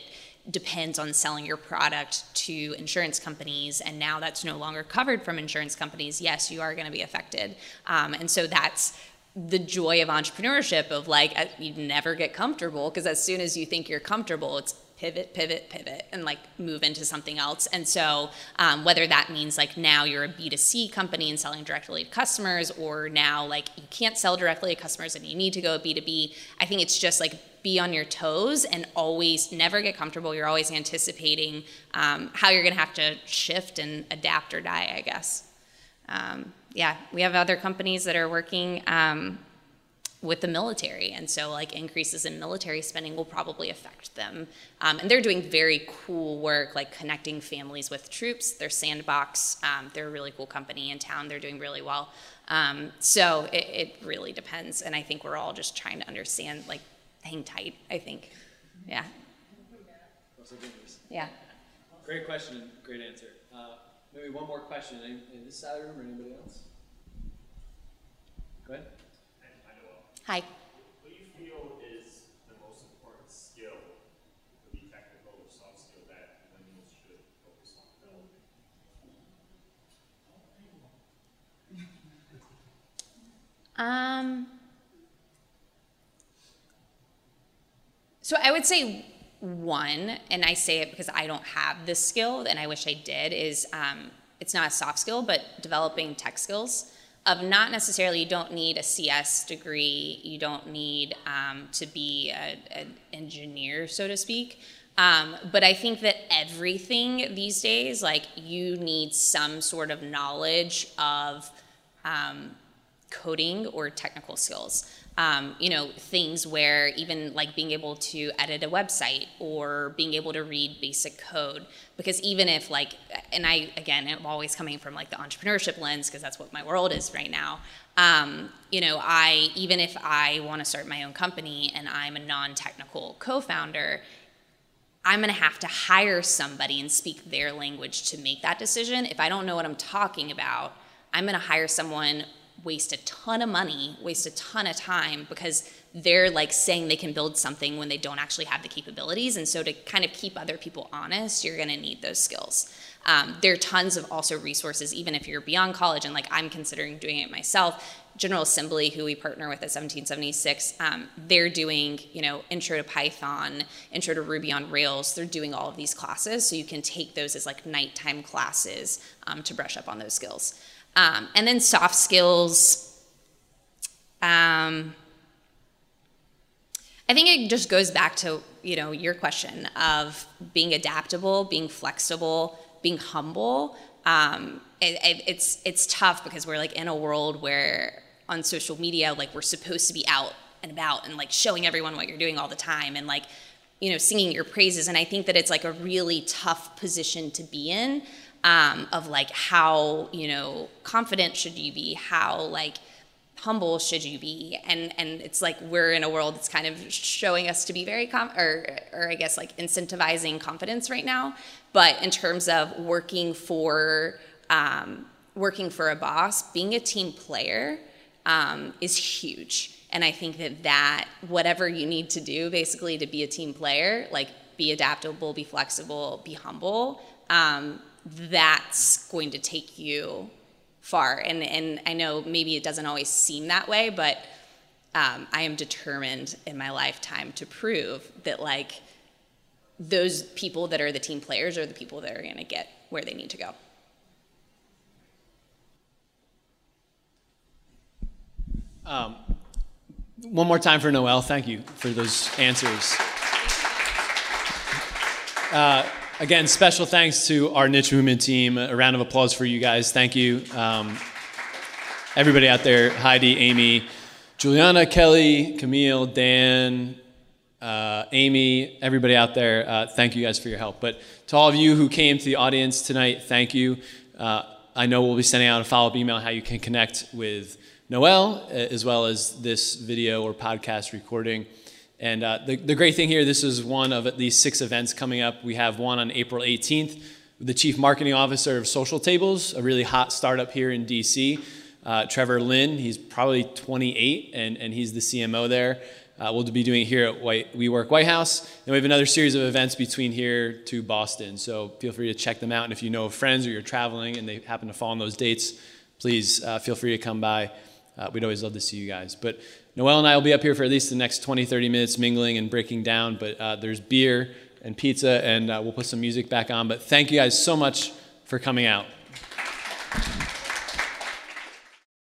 depends on selling your product to insurance companies, and now that's no longer covered from insurance companies, yes, you are going to be affected. Um, and so that's the joy of entrepreneurship of like uh, you never get comfortable because as soon as you think you're comfortable, it's pivot, pivot, pivot, and like move into something else. And so, um, whether that means like now you're a B2C company and selling directly to customers, or now like you can't sell directly to customers and you need to go B2B, I think it's just like be on your toes and always never get comfortable. You're always anticipating um, how you're going to have to shift and adapt or die, I guess. Um, yeah, we have other companies that are working. With the military. And so, like, increases in military spending will probably affect them. Um, and they're doing very cool work, like connecting families with troops. They're Sandboxx, um, they're a really cool company in town. They're doing really well. Um, so, it, it really depends. And I think we're all just trying to understand, like, hang tight, I think. Yeah. Yeah. Great question, great answer. Uh, maybe one more question. In this side of the room or anybody else? Go ahead. Hi. What do you feel is the most important skill, the technical or soft skill that women should focus on developing? um, so I would say one, and I say it because I don't have this skill, and I wish I did, is um, it's not a soft skill, but developing tech skills. Of not necessarily, you don't need a CS degree, you don't need um, to be an engineer, so to speak. Um, but I think that everything these days, like you need some sort of knowledge of um, coding or technical skills. Um, you know, things where even like being able to edit a website or being able to read basic code. Because even if like, and I, again, I'm always coming from like the entrepreneurship lens because that's what my world is right now. Um, you know, I, even if I want to start my own company and I'm a non technical co founder, I'm going to have to hire somebody and speak their language to make that decision. If I don't know what I'm talking about, I'm going to hire someone waste a ton of money, waste a ton of time because they're like saying they can build something when they don't actually have the capabilities. And so to kind of keep other people honest, you're going to need those skills. Um, there are tons of also resources, even if you're beyond college, and like I'm considering doing it myself. General Assembly, who we partner with at 1776, um, they're doing, you know, intro to Python, intro to Ruby on Rails. They're doing all of these classes, so you can take those as like nighttime classes um, to brush up on those skills. Um, and then soft skills. Um, I think it just goes back to you know your question of being adaptable, being flexible, being humble. Um, it, it, it's it's tough because we're like in a world where on social media, like we're supposed to be out and about and like showing everyone what you're doing all the time and like you know singing your praises. And I think that it's like a really tough position to be in um, of like how you know confident should you be? How like humble should you be? And and it's like we're in a world that's kind of showing us to be very com- or or I guess like incentivizing confidence right now. But in terms of working for um, working for a boss being a team player um, is huge. And I think that that whatever you need to do basically to be a team player like be adaptable be flexible be humble um, that's going to take you far. And, and I know maybe it doesn't always seem that way, but um, I am determined in my lifetime to prove that, like, those people that are the team players are the people that are going to get where they need to go. Um, one more time for Noel. Thank you for those answers. Uh, again, special thanks to our niche movement team. A round of applause for you guys. Thank you. Um, everybody out there Heidi, Amy, Juliana, Kelly, Camille, Dan, uh, Amy, everybody out there, uh, thank you guys for your help. But to all of you who came to the audience tonight, thank you. Uh, I know we'll be sending out a follow up email how you can connect with Noel, as well as this video or podcast recording. And uh, the, the great thing here, this is one of at least six events coming up. We have one on April 18th with the Chief Marketing Officer of Social Tables, a really hot startup here in DC. Uh, Trevor Lynn, he's probably 28, and, and he's the CMO there. Uh, we'll be doing it here at White, WeWork White House. And we have another series of events between here to Boston. So feel free to check them out. And if you know friends or you're traveling and they happen to fall on those dates, please uh, feel free to come by. Uh, we'd always love to see you guys. But Noel and I will be up here for at least the next 20, 30 minutes mingling and breaking down, but uh, there's beer and pizza, and uh, we'll put some music back on. But thank you guys so much for coming out.